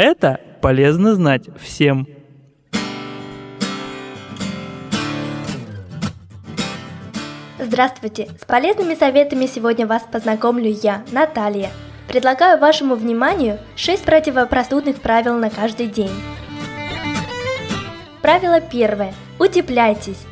Это полезно знать всем. Здравствуйте! С полезными советами сегодня вас познакомлю я, Наталья. Предлагаю вашему вниманию 6 противопростудных правил на каждый день. Правило первое. Утепляйтесь.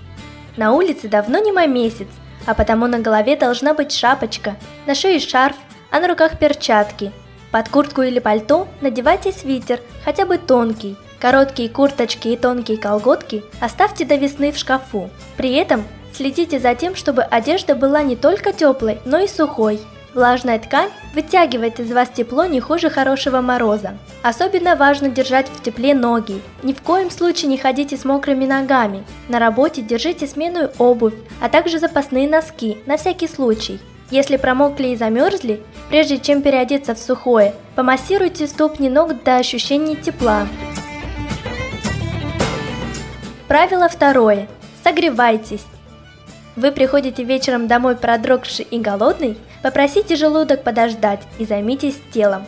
На улице давно не мой месяц, а потому на голове должна быть шапочка, на шее шарф, а на руках перчатки. Под куртку или пальто надевайте свитер, хотя бы тонкий. Короткие курточки и тонкие колготки оставьте до весны в шкафу. При этом следите за тем, чтобы одежда была не только теплой, но и сухой. Влажная ткань вытягивает из вас тепло не хуже хорошего мороза. Особенно важно держать в тепле ноги. Ни в коем случае не ходите с мокрыми ногами. На работе держите сменную обувь, а также запасные носки, на всякий случай. Если промокли и замерзли, прежде чем переодеться в сухое, помассируйте ступни ног до ощущения тепла. Правило второе. Согревайтесь. Вы приходите вечером домой продрогший и голодный, попросите желудок подождать и займитесь телом.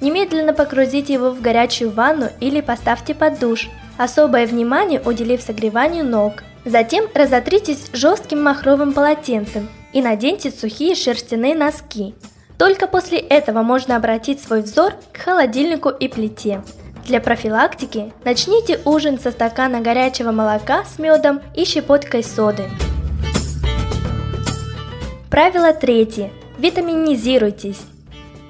Немедленно погрузите его в горячую ванну или поставьте под душ, особое внимание уделив согреванию ног. Затем разотритесь жестким махровым полотенцем и наденьте сухие шерстяные носки. Только после этого можно обратить свой взор к холодильнику и плите. Для профилактики начните ужин со стакана горячего молока с медом и щепоткой соды. Правило третье. Витаминизируйтесь.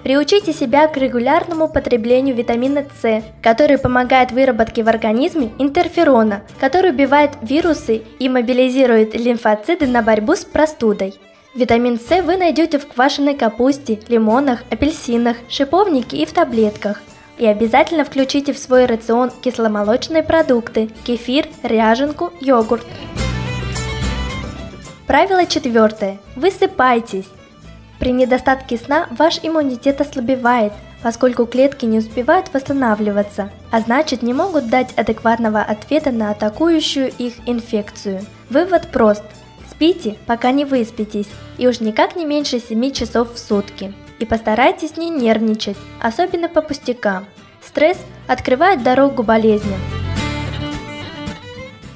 Приучите себя к регулярному потреблению витамина С, который помогает выработке в организме интерферона, который убивает вирусы и мобилизирует лимфоциты на борьбу с простудой. Витамин С вы найдете в квашеной капусте, лимонах, апельсинах, шиповнике и в таблетках. И обязательно включите в свой рацион кисломолочные продукты – кефир, ряженку, йогурт. Правило четвертое. Высыпайтесь. При недостатке сна ваш иммунитет ослабевает, поскольку клетки не успевают восстанавливаться, а значит не могут дать адекватного ответа на атакующую их инфекцию. Вывод прост. Спите, пока не выспитесь, и уж никак не меньше 7 часов в сутки. И постарайтесь не нервничать, особенно по пустякам. Стресс открывает дорогу болезням.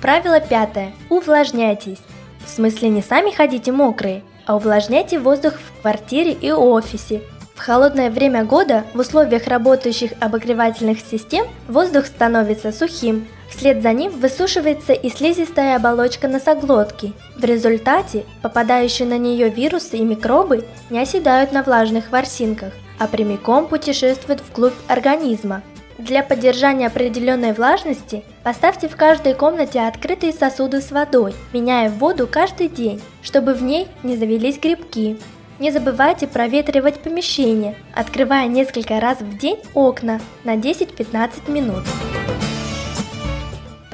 Правило пятое. Увлажняйтесь. В смысле не сами ходите мокрые, а увлажняйте воздух в квартире и офисе. В холодное время года в условиях работающих обогревательных систем воздух становится сухим, вслед за ним высушивается и слизистая оболочка носоглотки. В результате попадающие на нее вирусы и микробы не оседают на влажных ворсинках, а прямиком путешествуют вглубь организма – для поддержания определенной влажности поставьте в каждой комнате открытые сосуды с водой, меняя воду каждый день, чтобы в ней не завелись грибки. Не забывайте проветривать помещение, открывая несколько раз в день окна на 10-15 минут.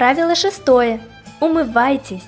Правило шестое. Умывайтесь.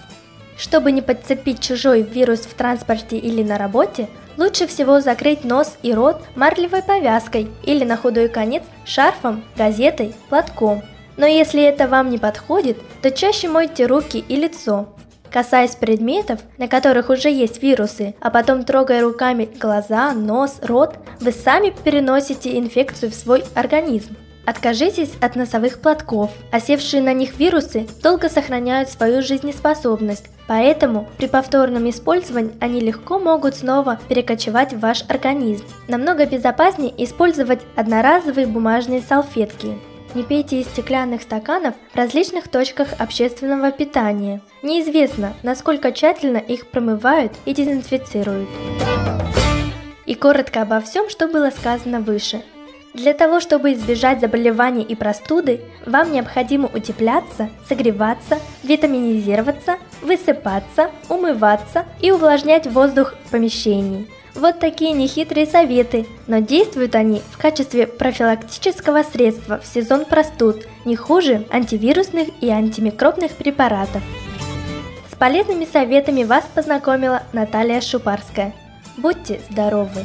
Чтобы не подцепить чужой вирус в транспорте или на работе, Лучше всего закрыть нос и рот марлевой повязкой или на худой конец шарфом, газетой, платком. Но если это вам не подходит, то чаще мойте руки и лицо. Касаясь предметов, на которых уже есть вирусы, а потом трогая руками глаза, нос, рот, вы сами переносите инфекцию в свой организм. Откажитесь от носовых платков. Осевшие на них вирусы долго сохраняют свою жизнеспособность, поэтому при повторном использовании они легко могут снова перекочевать в ваш организм. Намного безопаснее использовать одноразовые бумажные салфетки. Не пейте из стеклянных стаканов в различных точках общественного питания. Неизвестно, насколько тщательно их промывают и дезинфицируют. И коротко обо всем, что было сказано выше. Для того, чтобы избежать заболеваний и простуды, вам необходимо утепляться, согреваться, витаминизироваться, высыпаться, умываться и увлажнять воздух в помещении. Вот такие нехитрые советы, но действуют они в качестве профилактического средства в сезон простуд, не хуже антивирусных и антимикробных препаратов. С полезными советами вас познакомила Наталья Шупарская. Будьте здоровы!